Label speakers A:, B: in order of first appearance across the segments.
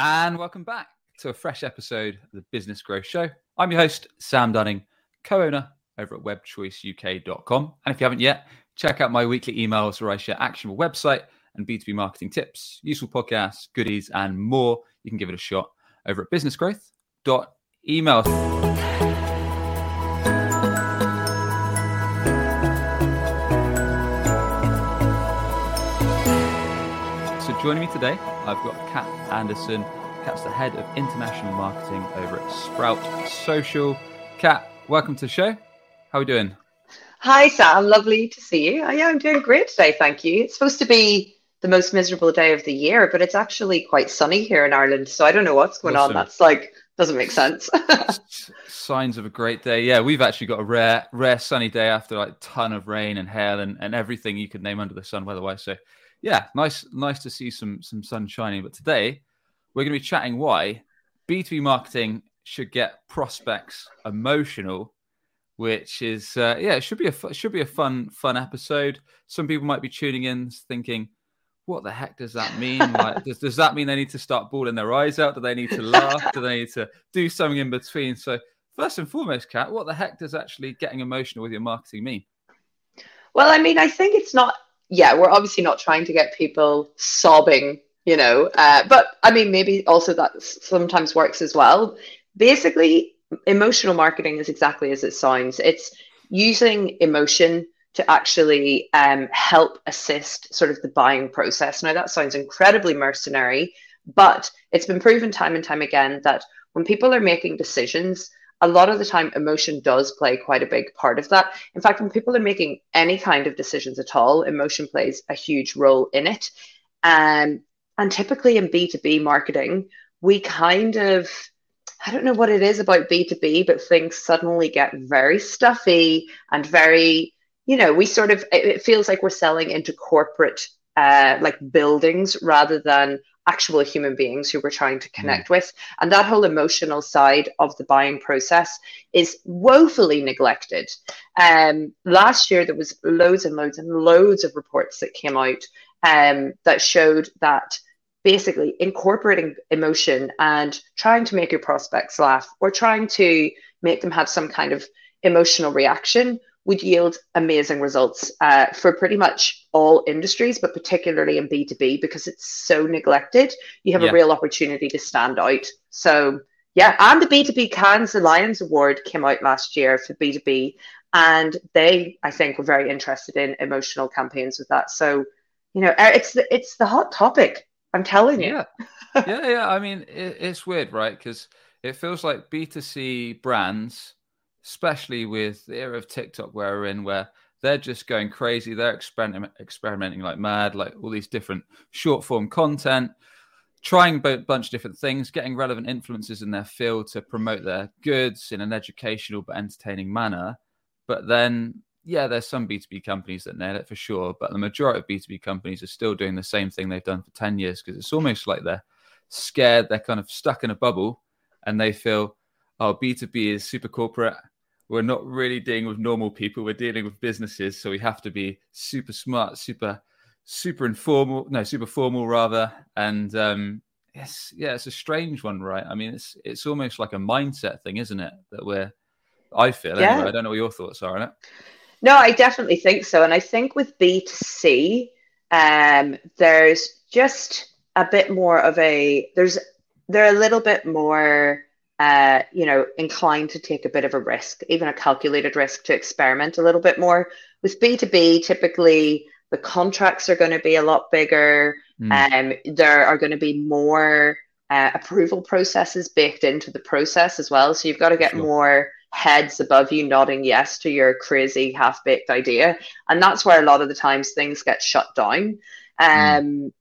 A: And welcome back to a fresh episode of the Business Growth Show. I'm your host, Sam Dunning, co owner over at webchoiceuk.com. And if you haven't yet, check out my weekly emails where I share actionable website and B2B marketing tips, useful podcasts, goodies, and more. You can give it a shot over at businessgrowth.email. joining me today, I've got Kat Anderson. Kat's the head of international marketing over at Sprout Social. Kat, welcome to the show. How are we doing?
B: Hi, Sam. Lovely to see you. Oh, yeah, I'm doing great today. Thank you. It's supposed to be the most miserable day of the year, but it's actually quite sunny here in Ireland. So I don't know what's going awesome. on. That's like doesn't make sense.
A: Signs of a great day. Yeah, we've actually got a rare, rare sunny day after like ton of rain and hail and, and everything you could name under the sun weather-wise. So yeah, nice, nice to see some some sun shining. But today we're going to be chatting why B2B marketing should get prospects emotional which is uh, yeah, it should be a should be a fun fun episode. Some people might be tuning in thinking, "What the heck does that mean? like, does does that mean they need to start bawling their eyes out? Do they need to laugh? do they need to do something in between?" So first and foremost, Kat, what the heck does actually getting emotional with your marketing mean?
B: Well, I mean, I think it's not. Yeah, we're obviously not trying to get people sobbing, you know. Uh, but I mean, maybe also that sometimes works as well. Basically, emotional marketing is exactly as it sounds. It's using emotion to actually um, help assist sort of the buying process. Now, that sounds incredibly mercenary, but it's been proven time and time again that when people are making decisions, a lot of the time emotion does play quite a big part of that. In fact, when people are making any kind of decisions at all, emotion plays a huge role in it. Um, and typically in B2B marketing, we kind of I don't know what it is about B2B, but things suddenly get very stuffy and very, you know, we sort of, it feels like we're selling into corporate, uh, like buildings rather than actual human beings who we're trying to connect mm. with. And that whole emotional side of the buying process is woefully neglected. Um, last year, there was loads and loads and loads of reports that came out um, that showed that basically incorporating emotion and trying to make your prospects laugh or trying to make them have some kind of emotional reaction would yield amazing results uh, for pretty much all industries, but particularly in B2B because it's so neglected. You have yeah. a real opportunity to stand out. So, yeah, and the B2B Cannes Lions Award came out last year for B2B, and they, I think, were very interested in emotional campaigns with that. So, you know, uh, it's the, it's the hot topic I'm telling you.
A: Yeah, yeah, yeah. I mean, it, it's weird, right? Because it feels like B2C brands, especially with the era of TikTok where we're in, where they're just going crazy. They're experiment, experimenting like mad, like all these different short form content, trying a bunch of different things, getting relevant influencers in their field to promote their goods in an educational but entertaining manner. But then yeah, there's some B2B companies that nail it for sure, but the majority of B2B companies are still doing the same thing they've done for 10 years because it's almost like they're scared, they're kind of stuck in a bubble and they feel, oh, B2B is super corporate. We're not really dealing with normal people, we're dealing with businesses. So we have to be super smart, super, super informal, no, super formal rather. And um, yes, yeah, it's a strange one, right? I mean, it's it's almost like a mindset thing, isn't it? That we're I feel yeah. anyway. I don't know what your thoughts are on it.
B: No, I definitely think so. And I think with B2C, um, there's just a bit more of a, there's, they're a little bit more, uh, you know, inclined to take a bit of a risk, even a calculated risk to experiment a little bit more. With B2B, typically the contracts are going to be a lot bigger. Mm. Um, there are going to be more uh, approval processes baked into the process as well. So you've got to get sure. more heads above you nodding yes to your crazy half baked idea. And that's where a lot of the times things get shut down. Hmm. Um, mm.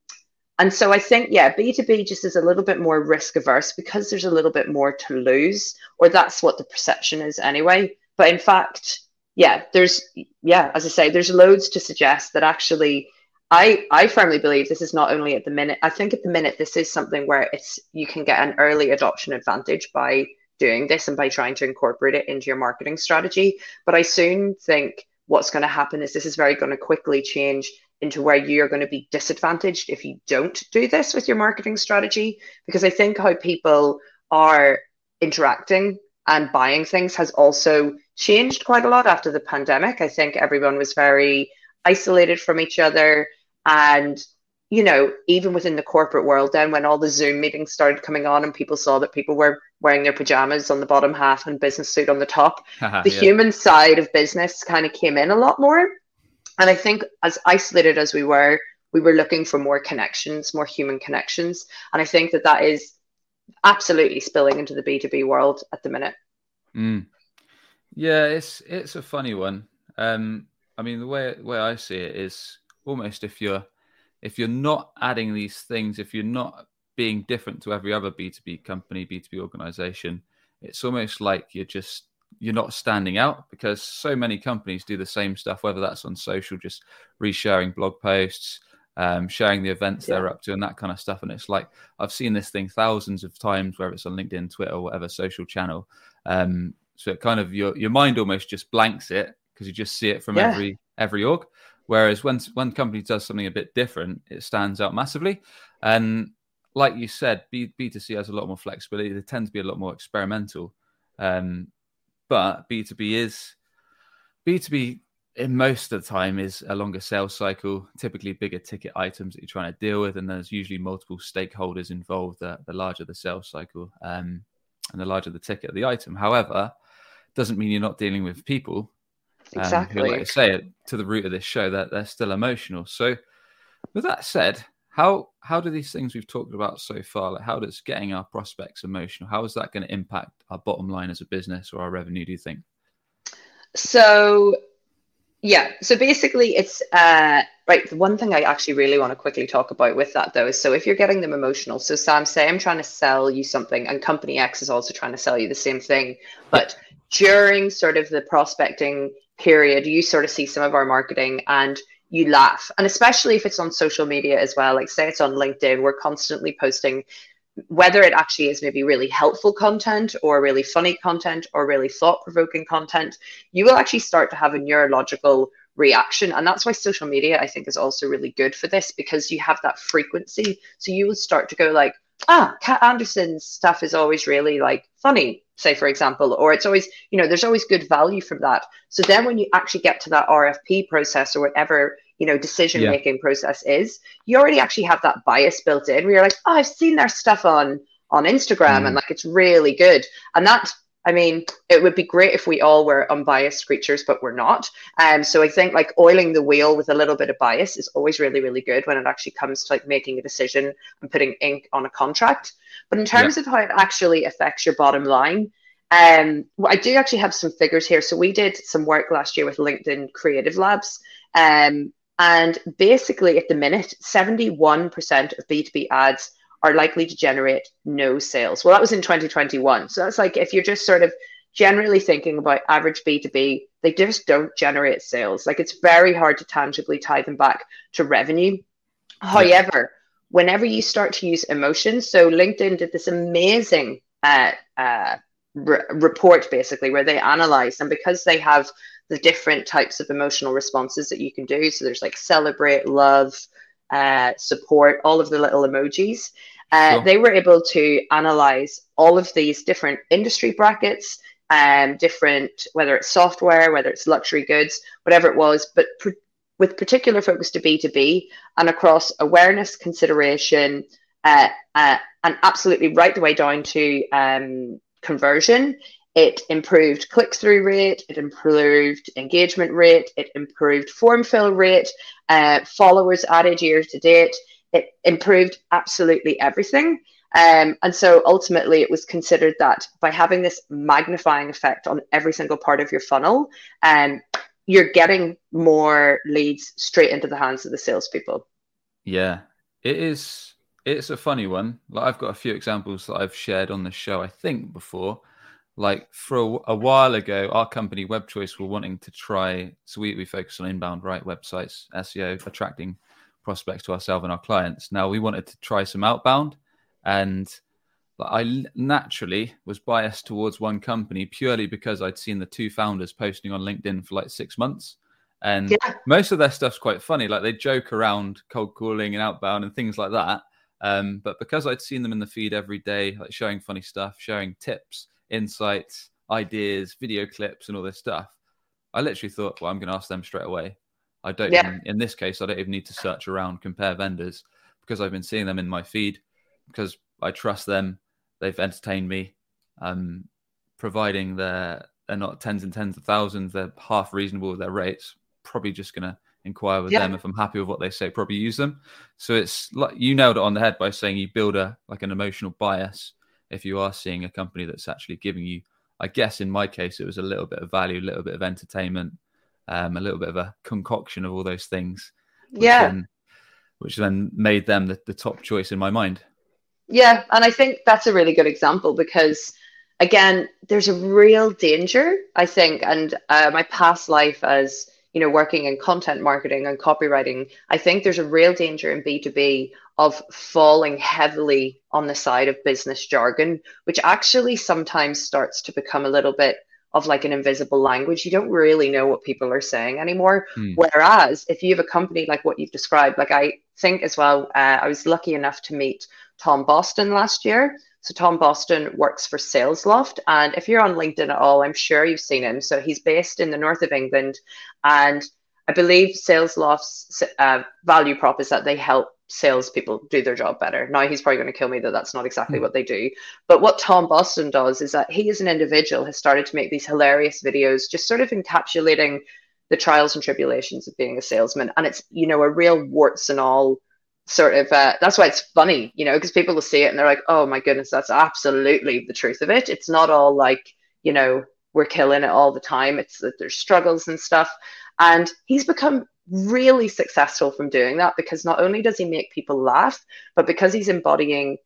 B: And so I think, yeah, B2B just is a little bit more risk averse because there's a little bit more to lose, or that's what the perception is anyway. But in fact, yeah, there's, yeah, as I say, there's loads to suggest that actually. I, I firmly believe this is not only at the minute. I think at the minute this is something where it's you can get an early adoption advantage by doing this and by trying to incorporate it into your marketing strategy. But I soon think what's going to happen is this is very going to quickly change into where you're going to be disadvantaged if you don't do this with your marketing strategy. Because I think how people are interacting and buying things has also changed quite a lot after the pandemic. I think everyone was very isolated from each other. And, you know, even within the corporate world, then when all the Zoom meetings started coming on and people saw that people were wearing their pajamas on the bottom half and business suit on the top, the yeah. human side of business kind of came in a lot more. And I think as isolated as we were, we were looking for more connections, more human connections. And I think that that is absolutely spilling into the B2B world at the minute.
A: Mm. Yeah, it's it's a funny one. Um, I mean, the way way I see it is almost if you're if you're not adding these things, if you're not being different to every other B2B company, B2B organization, it's almost like you're just you're not standing out because so many companies do the same stuff, whether that's on social, just resharing blog posts, um, sharing the events yeah. they're up to, and that kind of stuff. And it's like I've seen this thing thousands of times, whether it's on LinkedIn, Twitter, or whatever social channel. Um, so it kind of your your mind almost just blanks it because you just see it from yeah. every every org. Whereas when one company does something a bit different, it stands out massively. And like you said, B two C has a lot more flexibility. They tend to be a lot more experimental. Um, but B two B is B two B in most of the time is a longer sales cycle, typically bigger ticket items that you're trying to deal with, and there's usually multiple stakeholders involved. The, the larger the sales cycle, um, and the larger the ticket of the item. However, doesn't mean you're not dealing with people.
B: Um, exactly.
A: Who, like I say, to the root of this show that they're still emotional. So, with that said, how how do these things we've talked about so far, like how does getting our prospects emotional, how is that going to impact our bottom line as a business or our revenue? Do you think?
B: So yeah. So basically, it's uh, right. The one thing I actually really want to quickly talk about with that, though, is so if you're getting them emotional, so Sam, say I'm trying to sell you something, and Company X is also trying to sell you the same thing, but during sort of the prospecting period, you sort of see some of our marketing and you laugh. And especially if it's on social media as well, like say it's on LinkedIn, we're constantly posting whether it actually is maybe really helpful content or really funny content or really thought provoking content, you will actually start to have a neurological reaction. And that's why social media, I think, is also really good for this because you have that frequency. So you will start to go like, ah, Kat Anderson's stuff is always really like funny, say, for example, or it's always, you know, there's always good value from that. So then when you actually get to that RFP process or whatever you know decision making yeah. process is you already actually have that bias built in where you're like oh i've seen their stuff on on instagram mm. and like it's really good and that i mean it would be great if we all were unbiased creatures but we're not um so i think like oiling the wheel with a little bit of bias is always really really good when it actually comes to like making a decision and putting ink on a contract but in terms yeah. of how it actually affects your bottom line um, I do actually have some figures here. So we did some work last year with LinkedIn Creative Labs, um, and basically, at the minute, 71% of B2B ads are likely to generate no sales. Well, that was in 2021. So that's like if you're just sort of generally thinking about average B2B, they just don't generate sales. Like it's very hard to tangibly tie them back to revenue. However, whenever you start to use emotions, so LinkedIn did this amazing uh, uh, re- report basically where they analyzed, and because they have the different types of emotional responses that you can do. So there's like celebrate, love, uh, support, all of the little emojis. Uh, sure. They were able to analyze all of these different industry brackets, um, different whether it's software, whether it's luxury goods, whatever it was, but pr- with particular focus to B2B and across awareness, consideration, uh, uh, and absolutely right the way down to um, conversion it improved click through rate, it improved engagement rate, it improved form fill rate, uh, followers added year to date. It improved absolutely everything. Um, and so ultimately, it was considered that by having this magnifying effect on every single part of your funnel, um, you're getting more leads straight into the hands of the salespeople.
A: Yeah, it is. It's a funny one. Like I've got a few examples that I've shared on the show, I think, before like for a, a, while ago, our company WebChoice were wanting to try. So we, we focus on inbound, right? Websites, SEO, attracting prospects to ourselves and our clients. Now we wanted to try some outbound, and I naturally was biased towards one company purely because I'd seen the two founders posting on LinkedIn for like six months, And yeah. most of their stuff's quite funny. Like they joke around cold calling and outbound and things like that. Um, but because I'd seen them in the feed every day, like showing funny stuff, showing tips, insights, ideas, video clips, and all this stuff, I literally thought, well, I'm going to ask them straight away. I don't, yeah. even, in this case, I don't even need to search around, compare vendors because I've been seeing them in my feed because I trust them. They've entertained me, um, providing they're, they're not tens and tens of thousands, they're half reasonable with their rates. Probably just going to inquire with yeah. them if I'm happy with what they say. Probably use them. So it's like you nailed it on the head by saying you build a like an emotional bias if you are seeing a company that's actually giving you. I guess in my case, it was a little bit of value, a little bit of entertainment, um, a little bit of a concoction of all those things.
B: Yeah.
A: Then, which then made them the, the top choice in my mind.
B: Yeah, and I think that's a really good example because again, there's a real danger, I think, and uh, my past life as you know, working in content marketing and copywriting, I think there's a real danger in B2B of falling heavily on the side of business jargon, which actually sometimes starts to become a little bit of like an invisible language. You don't really know what people are saying anymore. Mm. Whereas if you have a company like what you've described, like I think as well, uh, I was lucky enough to meet Tom Boston last year. So Tom Boston works for Salesloft, and if you're on LinkedIn at all, I'm sure you've seen him. So he's based in the north of England, and I believe Salesloft's uh, value prop is that they help salespeople do their job better. Now he's probably going to kill me that that's not exactly mm. what they do. But what Tom Boston does is that he, as an individual, has started to make these hilarious videos, just sort of encapsulating the trials and tribulations of being a salesman, and it's you know a real warts and all sort of uh, that's why it's funny you know because people will see it and they're like oh my goodness that's absolutely the truth of it it's not all like you know we're killing it all the time it's that there's struggles and stuff and he's become really successful from doing that because not only does he make people laugh but because he's embodying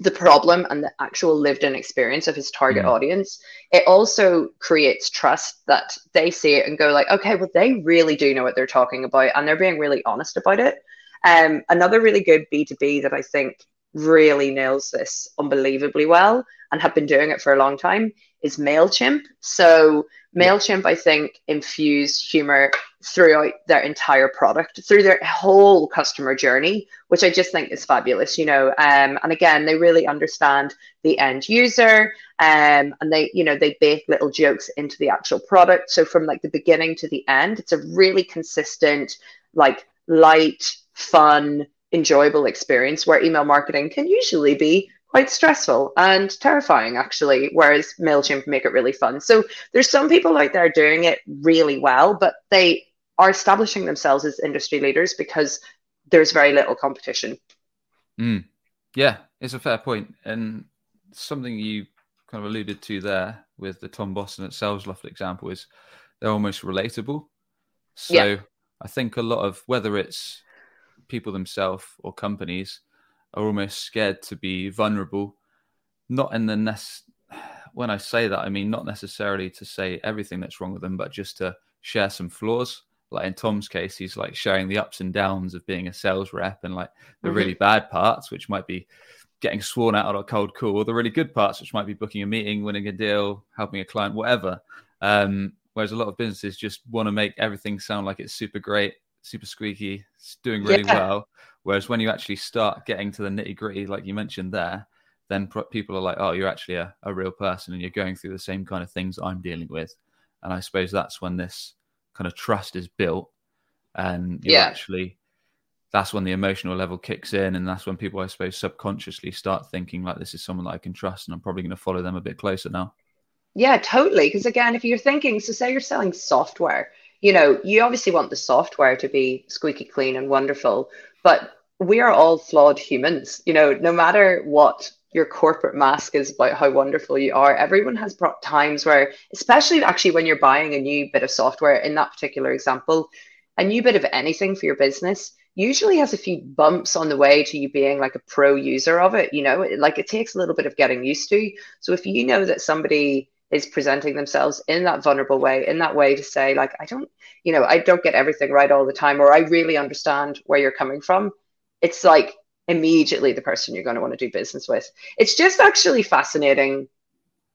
B: the problem and the actual lived in experience of his target mm. audience it also creates trust that they see it and go like okay well they really do know what they're talking about and they're being really honest about it um, another really good B2B that I think really nails this unbelievably well and have been doing it for a long time is MailChimp. So MailChimp, I think, infused humor throughout their entire product, through their whole customer journey, which I just think is fabulous, you know. Um, and again, they really understand the end user um, and they, you know, they bake little jokes into the actual product. So from like the beginning to the end, it's a really consistent, like light, fun, enjoyable experience where email marketing can usually be quite stressful and terrifying actually whereas mailchimp make it really fun so there's some people out there doing it really well but they are establishing themselves as industry leaders because there's very little competition
A: mm. yeah it's a fair point and something you kind of alluded to there with the tom boston at salesloft example is they're almost relatable so yeah. i think a lot of whether it's people themselves or companies are almost scared to be vulnerable. Not in the nest. When I say that, I mean not necessarily to say everything that's wrong with them, but just to share some flaws. Like in Tom's case, he's like sharing the ups and downs of being a sales rep and like the mm-hmm. really bad parts, which might be getting sworn out on a cold call, or the really good parts, which might be booking a meeting, winning a deal, helping a client, whatever. Um, whereas a lot of businesses just want to make everything sound like it's super great super squeaky, it's doing really yeah. well. Whereas when you actually start getting to the nitty gritty, like you mentioned there, then pro- people are like, oh, you're actually a, a real person and you're going through the same kind of things I'm dealing with. And I suppose that's when this kind of trust is built and you yeah. actually that's when the emotional level kicks in and that's when people i suppose subconsciously start thinking like this is someone that i can trust and i'm probably going to follow them a bit closer now
B: yeah totally because again if you're thinking so say you're selling software you know, you obviously want the software to be squeaky clean and wonderful, but we are all flawed humans. You know, no matter what your corporate mask is about how wonderful you are, everyone has brought times where, especially actually when you're buying a new bit of software, in that particular example, a new bit of anything for your business usually has a few bumps on the way to you being like a pro user of it. You know, like it takes a little bit of getting used to. So if you know that somebody is presenting themselves in that vulnerable way, in that way to say, like, I don't, you know, I don't get everything right all the time, or I really understand where you're coming from. It's like immediately the person you're going to want to do business with. It's just actually fascinating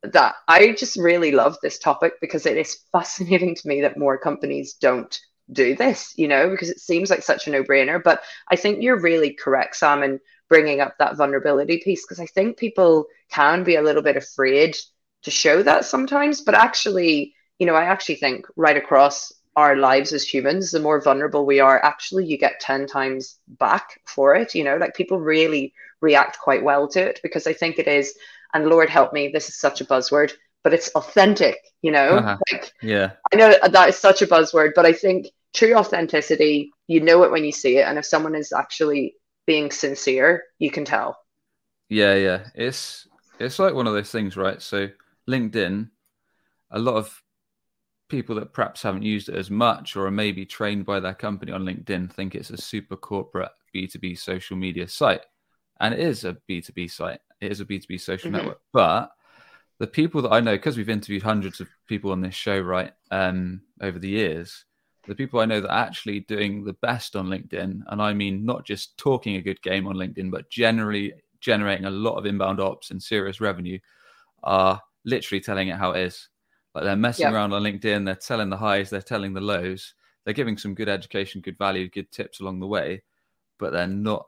B: that I just really love this topic because it is fascinating to me that more companies don't do this, you know, because it seems like such a no brainer. But I think you're really correct, Sam, in bringing up that vulnerability piece, because I think people can be a little bit afraid to show that sometimes. But actually, you know, I actually think right across our lives as humans, the more vulnerable we are, actually, you get 10 times back for it. You know, like people really react quite well to it because I think it is, and Lord help me, this is such a buzzword, but it's authentic, you know?
A: Uh-huh. Like, yeah.
B: I know that is such a buzzword, but I think true authenticity, you know it when you see it. And if someone is actually being sincere, you can tell.
A: Yeah, yeah. It's it's like one of those things, right? So LinkedIn, a lot of people that perhaps haven't used it as much or are maybe trained by their company on LinkedIn think it's a super corporate B2B social media site. And it is a B2B site. It is a B2B social mm-hmm. network. But the people that I know, because we've interviewed hundreds of people on this show, right, um, over the years, the people I know that are actually doing the best on LinkedIn, and I mean not just talking a good game on LinkedIn, but generally generating a lot of inbound ops and serious revenue, are literally telling it how it is. Like they're messing yep. around on LinkedIn, they're telling the highs, they're telling the lows, they're giving some good education, good value, good tips along the way, but they're not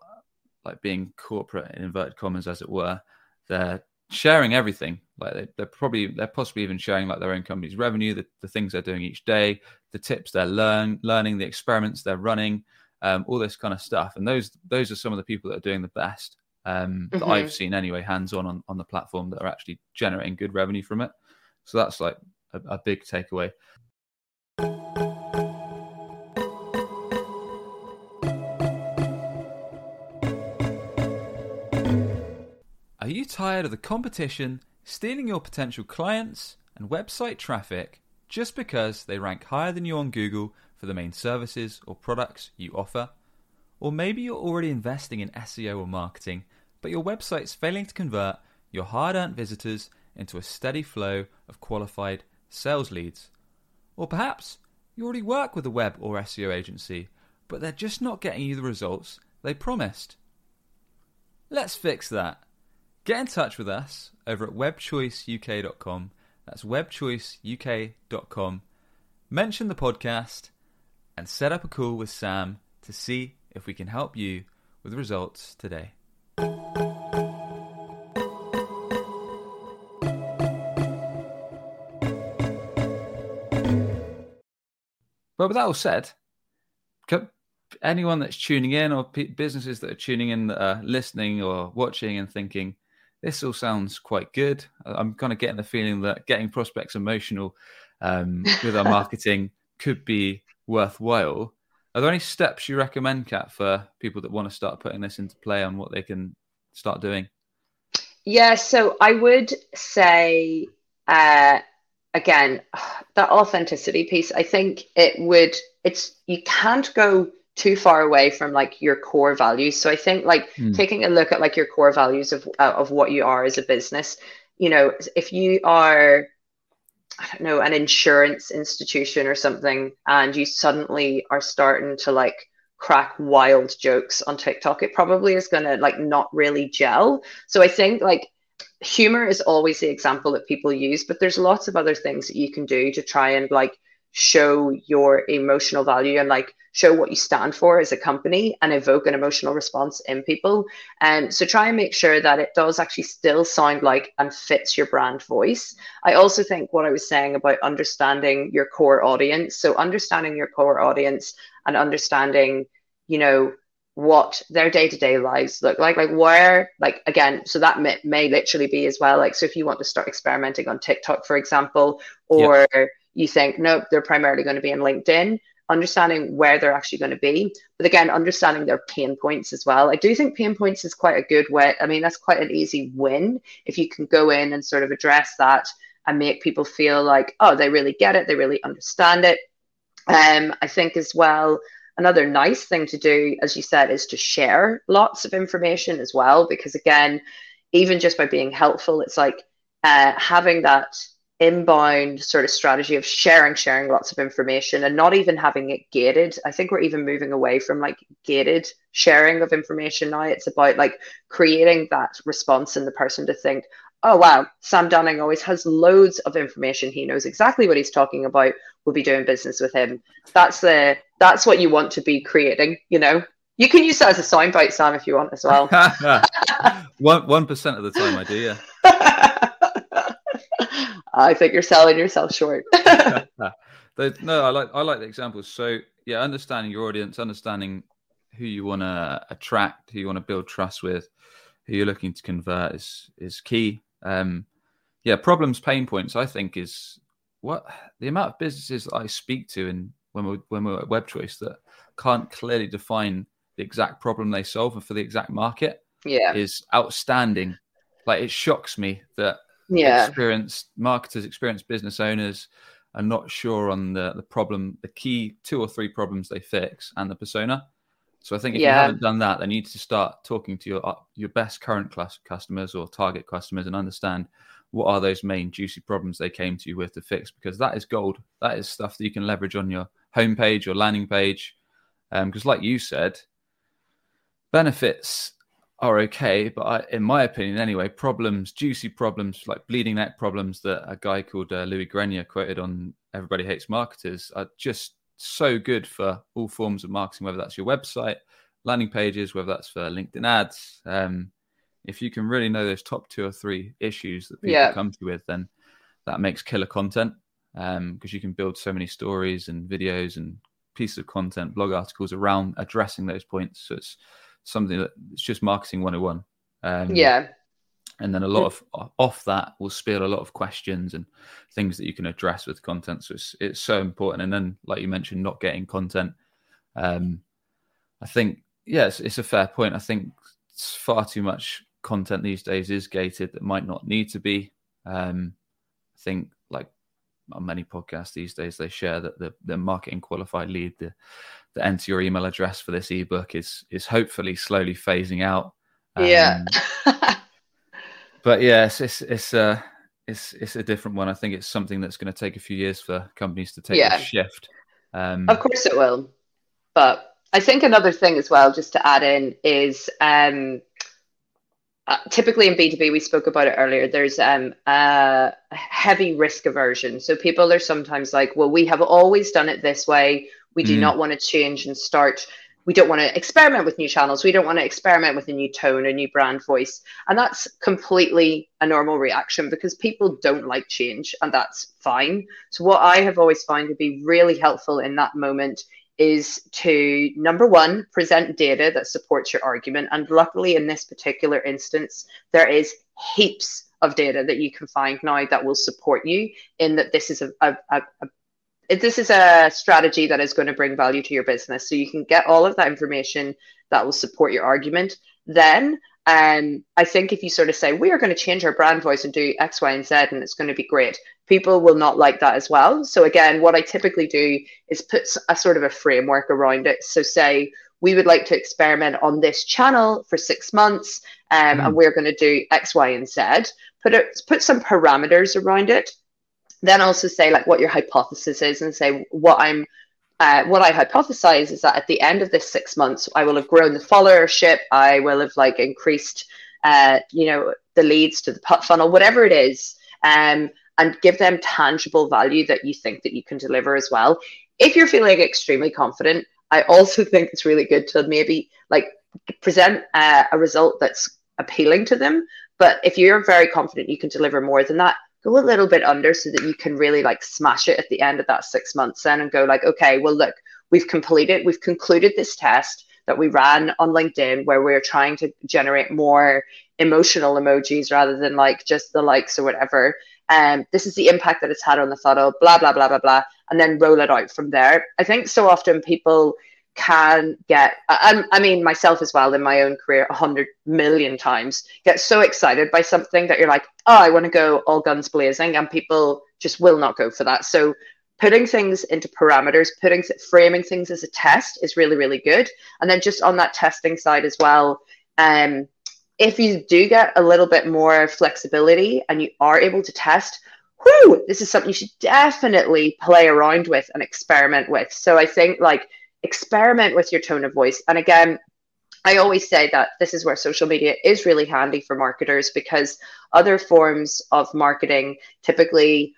A: like being corporate in inverted commas, as it were. They're sharing everything. Like they, they're probably they're possibly even sharing like their own company's revenue, the, the things they're doing each day, the tips they're learn learning, the experiments they're running, um, all this kind of stuff. And those those are some of the people that are doing the best um, that mm-hmm. I've seen anyway, hands on on on the platform that are actually generating good revenue from it. So that's like a, a big takeaway. Are you tired of the competition stealing your potential clients and website traffic just because they rank higher than you on Google for the main services or products you offer? Or maybe you're already investing in SEO or marketing, but your website's failing to convert your hard earned visitors into a steady flow of qualified sales leads. Or perhaps you already work with a web or SEO agency, but they're just not getting you the results they promised. Let's fix that. Get in touch with us over at webchoiceuk.com. That's webchoiceuk.com. Mention the podcast and set up a call with Sam to see if we can help you with results today. But with that all said, anyone that's tuning in or businesses that are tuning in that are listening or watching and thinking, this all sounds quite good. I'm kind of getting the feeling that getting prospects emotional um, with our marketing could be worthwhile. Are there any steps you recommend, Kat, for people that want to start putting this into play on what they can start doing?
B: Yeah, so I would say uh, again, that authenticity piece, I think it would, it's, you can't go too far away from like your core values. So I think like mm. taking a look at like your core values of, uh, of what you are as a business, you know, if you are, I don't know, an insurance institution or something, and you suddenly are starting to like crack wild jokes on TikTok, it probably is going to like not really gel. So I think like humor is always the example that people use, but there's lots of other things that you can do to try and like show your emotional value and like show what you stand for as a company and evoke an emotional response in people. And so try and make sure that it does actually still sound like and fits your brand voice. I also think what I was saying about understanding your core audience. So understanding your core audience and understanding, you know, what their day-to-day lives look like like where like again so that may, may literally be as well like so if you want to start experimenting on tiktok for example or yep. you think nope they're primarily going to be in linkedin understanding where they're actually going to be but again understanding their pain points as well i do think pain points is quite a good way i mean that's quite an easy win if you can go in and sort of address that and make people feel like oh they really get it they really understand it um i think as well Another nice thing to do, as you said, is to share lots of information as well, because again, even just by being helpful, it's like uh, having that inbound sort of strategy of sharing, sharing lots of information and not even having it gated. I think we're even moving away from like gated sharing of information now. It's about like creating that response in the person to think, oh wow, Sam Dunning always has loads of information. He knows exactly what he's talking about. Will be doing business with him. That's the that's what you want to be creating. You know, you can use that as a soundbite, Sam, if you want as well.
A: one one percent of the time, I do. Yeah.
B: I think you're selling yourself short.
A: no, I like I like the examples. So yeah, understanding your audience, understanding who you want to attract, who you want to build trust with, who you're looking to convert is is key. Um, yeah, problems, pain points. I think is what the amount of businesses that I speak to and when we're when we're at Web Choice that can't clearly define the exact problem they solve and for the exact market.
B: Yeah,
A: is outstanding. Like it shocks me that
B: yeah.
A: experienced marketers, experienced business owners are not sure on the the problem, the key two or three problems they fix, and the persona. So I think if yeah. you haven't done that, then you need to start talking to your your best current class customers or target customers and understand what are those main juicy problems they came to you with to fix because that is gold. That is stuff that you can leverage on your homepage or landing page. Because, um, like you said, benefits are okay, but I, in my opinion, anyway, problems, juicy problems like bleeding neck problems that a guy called uh, Louis Grenier quoted on Everybody Hates Marketers are just so good for all forms of marketing, whether that's your website, landing pages, whether that's for LinkedIn ads. Um, if you can really know those top two or three issues that people yeah. come to you with, then that makes killer content because um, you can build so many stories and videos and pieces of content, blog articles around addressing those points. So it's something that it's just marketing 101.
B: Um, yeah.
A: And then a lot of off that will spill a lot of questions and things that you can address with content. So it's, it's so important. And then, like you mentioned, not getting content. Um, I think, yes, it's a fair point. I think it's far too much content these days is gated that might not need to be. Um, I think, like on many podcasts these days, they share that the, the marketing qualified lead, the, the enter your email address for this ebook is is hopefully slowly phasing out.
B: Um, yeah.
A: but yes, it's it's uh it's it's a different one. I think it's something that's going to take a few years for companies to take yeah. a shift. Um,
B: of course, it will. But I think another thing as well, just to add in, is um, uh, typically in B2B, we spoke about it earlier, there's um, a heavy risk aversion. So people are sometimes like, well, we have always done it this way. We do mm. not want to change and start. We don't want to experiment with new channels. We don't want to experiment with a new tone, a new brand voice. And that's completely a normal reaction because people don't like change, and that's fine. So, what I have always found to be really helpful in that moment is to number one present data that supports your argument. And luckily in this particular instance there is heaps of data that you can find now that will support you in that this is a, a, a, a this is a strategy that is going to bring value to your business. So you can get all of that information that will support your argument. Then um, I think if you sort of say we are going to change our brand voice and do X, Y, and Z, and it's going to be great, people will not like that as well. So again, what I typically do is put a sort of a framework around it. So say we would like to experiment on this channel for six months, um, mm. and we're going to do X, Y, and Z. Put it, put some parameters around it. Then also say like what your hypothesis is, and say what I'm uh, what I hypothesize is that at the end of this six months, I will have grown the followership. I will have like increased, uh, you know, the leads to the funnel, whatever it is, um, and give them tangible value that you think that you can deliver as well. If you're feeling extremely confident, I also think it's really good to maybe like present uh, a result that's appealing to them. But if you're very confident you can deliver more than that, go a little bit under so that you can really like smash it at the end of that six months then and go like okay well look we've completed we've concluded this test that we ran on linkedin where we're trying to generate more emotional emojis rather than like just the likes or whatever. And um, this is the impact that it's had on the funnel blah blah blah blah blah and then roll it out from there. I think so often people can get I, I mean myself as well in my own career a hundred million times get so excited by something that you're like oh i want to go all guns blazing and people just will not go for that. So putting things into parameters putting framing things as a test is really really good. And then just on that testing side as well um if you do get a little bit more flexibility and you are able to test whoo this is something you should definitely play around with and experiment with. So i think like experiment with your tone of voice. And again, I always say that this is where social media is really handy for marketers because other forms of marketing typically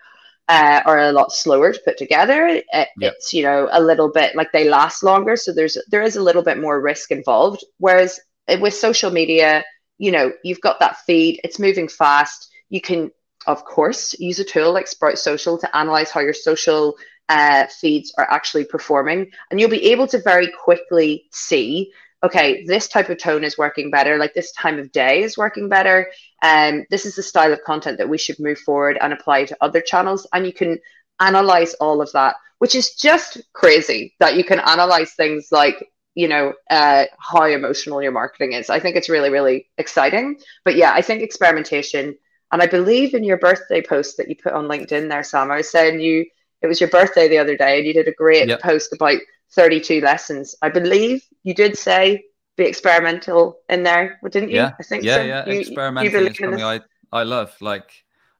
B: uh, are a lot slower to put together. It,
A: Yep.
B: It's you know a little bit like they last longer, so there's there is a little bit more risk involved. Whereas with social media, you know you've got that feed, it's moving fast. You can of course use a tool like Sprout Social to analyze how your social uh, feeds are actually performing, and you'll be able to very quickly see okay, this type of tone is working better, like this time of day is working better, and um, this is the style of content that we should move forward and apply to other channels. And you can analyze all of that, which is just crazy that you can analyze things like you know uh, how emotional your marketing is. I think it's really really exciting. But yeah, I think experimentation. And I believe in your birthday post that you put on LinkedIn there, Sam, I was saying you it was your birthday the other day and you did a great
A: Yep.
B: post about 32 lessons. I believe you did say be experimental in there, didn't you?
A: Yeah,
B: I think
A: yeah,
B: so.
A: yeah.
B: You- you
A: is something? I I love. Like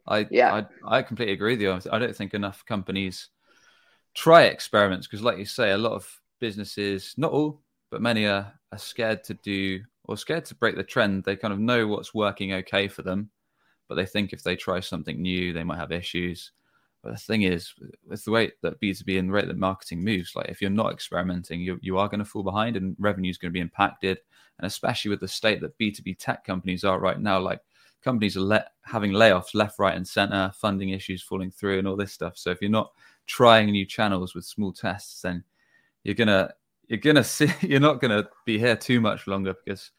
A: I
B: Yeah.
A: I I completely agree with you. I don't think enough companies try experiments because, like you say, a lot of businesses, not all, but many are, are scared to do or scared to break the trend. They kind of know what's working okay for them, but they think if they try something new, they might have issues. But the thing is, with the way that B2B and the rate that marketing moves, like if you're not experimenting, you, you are going to fall behind and revenue is going to be impacted. And especially with the state that B2B tech companies are right now, like companies are let, having layoffs left, right, and center, funding issues falling through, and all this stuff. So if you're not trying new channels with small tests, then you're gonna you're gonna see you're not gonna be here too much longer because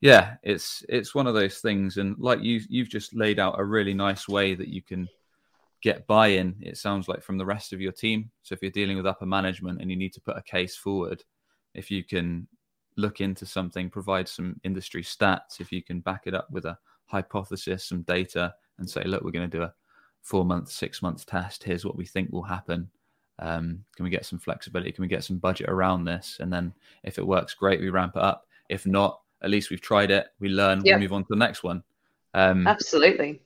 A: yeah, it's it's one of those things. And like you you've just laid out a really nice way that you can get buy-in. It sounds like from the rest of your team. So if you're dealing with upper management and you need to put a case forward, if you can look into something, provide some industry stats, if you can back it up with a hypothesis, some data, and say, look, we're going to do a four month, six month test. Here's what we think will happen. Um, can we get some flexibility? Can we get some budget around this? And then if it works, great, we ramp it up. If not, at least we've tried it. We learn.
B: Yeah.
A: We move on to the next one. Um,
B: Absolutely.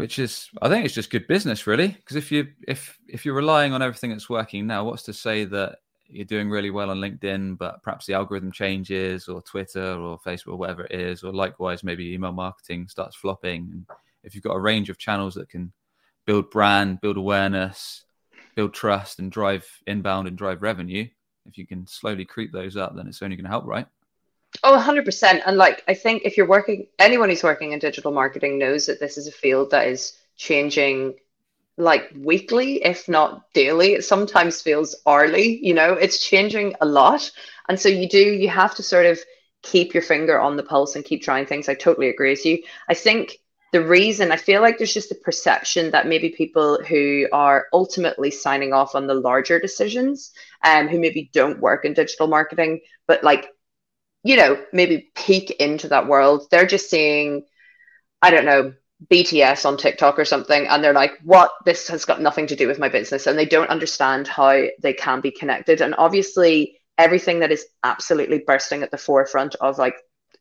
A: Which is i think it's just good business really. Because if you if if you're relying on everything that's working now what's to say that you're doing really well on linkedin but perhaps the algorithm changes or twitter or facebook or whatever it is or likewise maybe email marketing starts flopping? And if you've got a range of channels that can build brand build awareness build trust and drive inbound and drive revenue if you can slowly creep those up then it's only going to help right
B: Oh, 100%. And like, I think if you're working, anyone who's working in digital marketing knows that this is a field that is changing like weekly, if not daily. It sometimes feels hourly, you know, it's changing a lot. And so you do, you have to sort of keep your finger on the pulse and keep trying things. I totally agree with you. I think the reason I feel like there's just a perception that maybe people who are ultimately signing off on the larger decisions, um, who maybe don't work in digital marketing, but like you know, maybe peek into that world. They're just seeing, I don't know, BTS on TikTok or something, and they're like, what? This has got nothing to do with my business. And they don't understand how they can be connected. And obviously, everything that is absolutely bursting at the forefront of like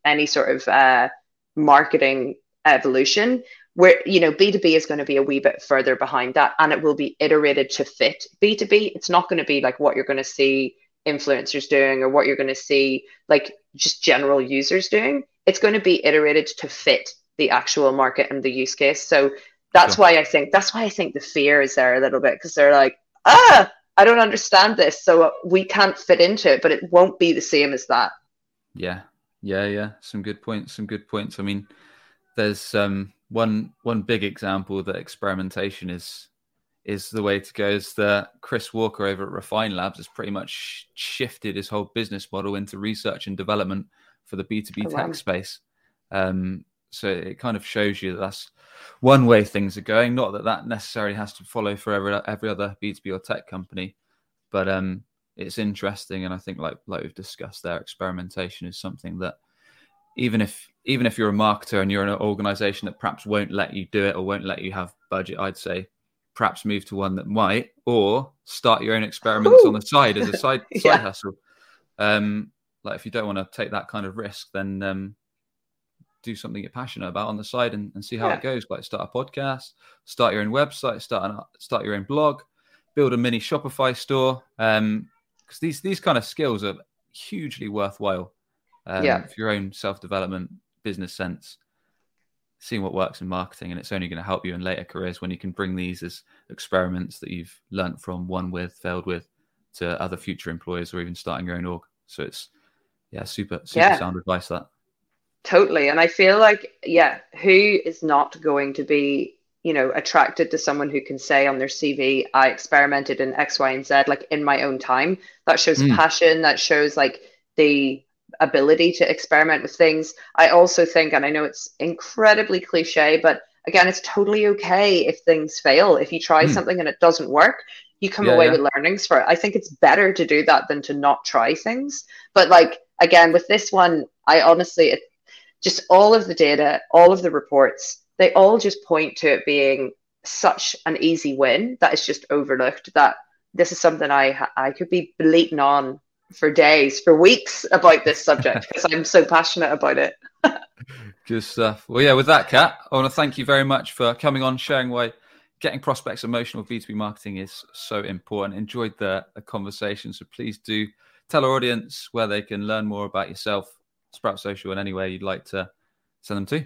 B: any sort of uh, marketing evolution. Where you know B2B is going to be a wee bit further behind that and it will be iterated to fit B2B. It's not going to be like what you're going to see influencers doing or what you're going to see like just general users doing. It's going to be iterated to fit the actual market and the use case. So that's
A: Sure.
B: why I think that's why I think the fear is there a little bit because they're like, ah, I don't understand this, so we can't fit into it, but it won't be the same as that.
A: Yeah, yeah, yeah. Some good points. Some good points. I mean, there's um, one one big example that experimentation is is the way to go. Is that Chris Walker over at Refine Labs has pretty much shifted his whole business model into research and development for the B two B
B: Oh,
A: tech
B: wow.
A: space. Um, so it kind of shows you that that's one way things are going. Not that that necessarily has to follow for every every other B two B or tech company, but um, it's interesting, and I think like like we've discussed there, experimentation is something that even if even if you're a marketer and you're in an organization that perhaps won't let you do it or won't let you have budget, I'd say perhaps move to one that might, or start your own experiments
B: Ooh.
A: on the side as a side side
B: Yeah.
A: hustle. Um, like if you don't want to take that kind of risk, then um, do something you're passionate about on the side and, and see how
B: Yeah.
A: it goes. Like start a podcast, start your own website, start an, start your own blog, build a mini Shopify store. Um, because these these kind of skills are hugely worthwhile. Um,
B: Yeah.
A: for your own self development business sense. Seeing what works in marketing, and it's only going to help you in later careers when you can bring these as experiments that you've learnt from, one with, failed with, to other future employers or even starting your own org. So it's yeah, super super yeah. sound advice that.
B: Totally, and I feel like yeah, who is not going to be you know attracted to someone who can say on their CV, I experimented in X, Y, and Z like in my own time. That shows mm. passion. That shows like the ability to experiment with things. I also think, and I know it's incredibly cliche, but again, it's totally okay if things fail. If you try mm. something and it doesn't work, you come yeah, away yeah. with learnings for it. I think it's better to do that than to not try things. But like again, with this one, I honestly, it, just all of the data, all of the reports, they all just point to it being such an easy win that is just overlooked. That this is something I I could be bleating on for days, for weeks about this subject because I'm so passionate about it.
A: Good stuff. Well, yeah, with that, Kat, I want to thank you very much for coming on, sharing why getting prospects emotional B2B marketing is so important. Enjoyed the, the conversation. So please do tell our audience where they can learn more about yourself, Sprout Social, and anywhere you'd like to send them to.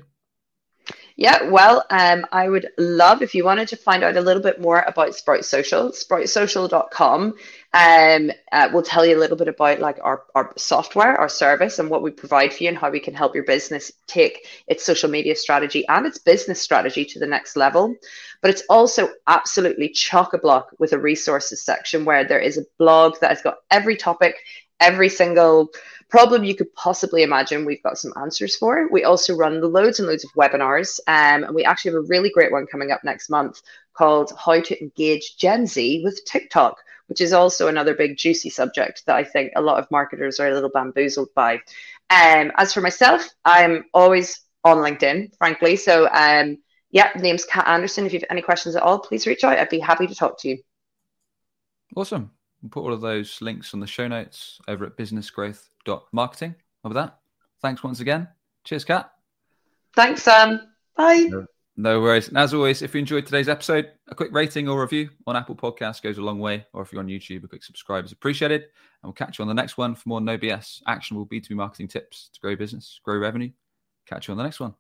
B: Yeah, well, um, I would love if you wanted to find out a little bit more about Sprout Social, sproutsocial.com um, uh, we'll tell you a little bit about like our, our software, our service, and what we provide for you, and how we can help your business take its social media strategy and its business strategy to the next level. But it's also absolutely chock a block with a resources section where there is a blog that has got every topic, every single problem you could possibly imagine. We've got some answers for. We also run the loads and loads of webinars, um, and we actually have a really great one coming up next month called "How to Engage Gen Z with TikTok." Which is also another big juicy subject that I think a lot of marketers are a little bamboozled by. Um, as for myself, I'm always on LinkedIn, frankly. So, um, yeah, name's Kat Anderson. If you have any questions at all, please reach out. I'd be happy to talk to you.
A: Awesome. We'll put all of those links on the show notes over at businessgrowth.marketing. Over that, thanks once again. Cheers, Kat.
B: Thanks, Sam. Bye.
A: No worries. And as always, if you enjoyed today's episode, a quick rating or review on Apple Podcasts goes a long way. Or if you're on YouTube, a quick subscribe is appreciated. And we'll catch you on the next one for more no BS actionable B2B marketing tips to grow business, grow revenue. Catch you on the next one.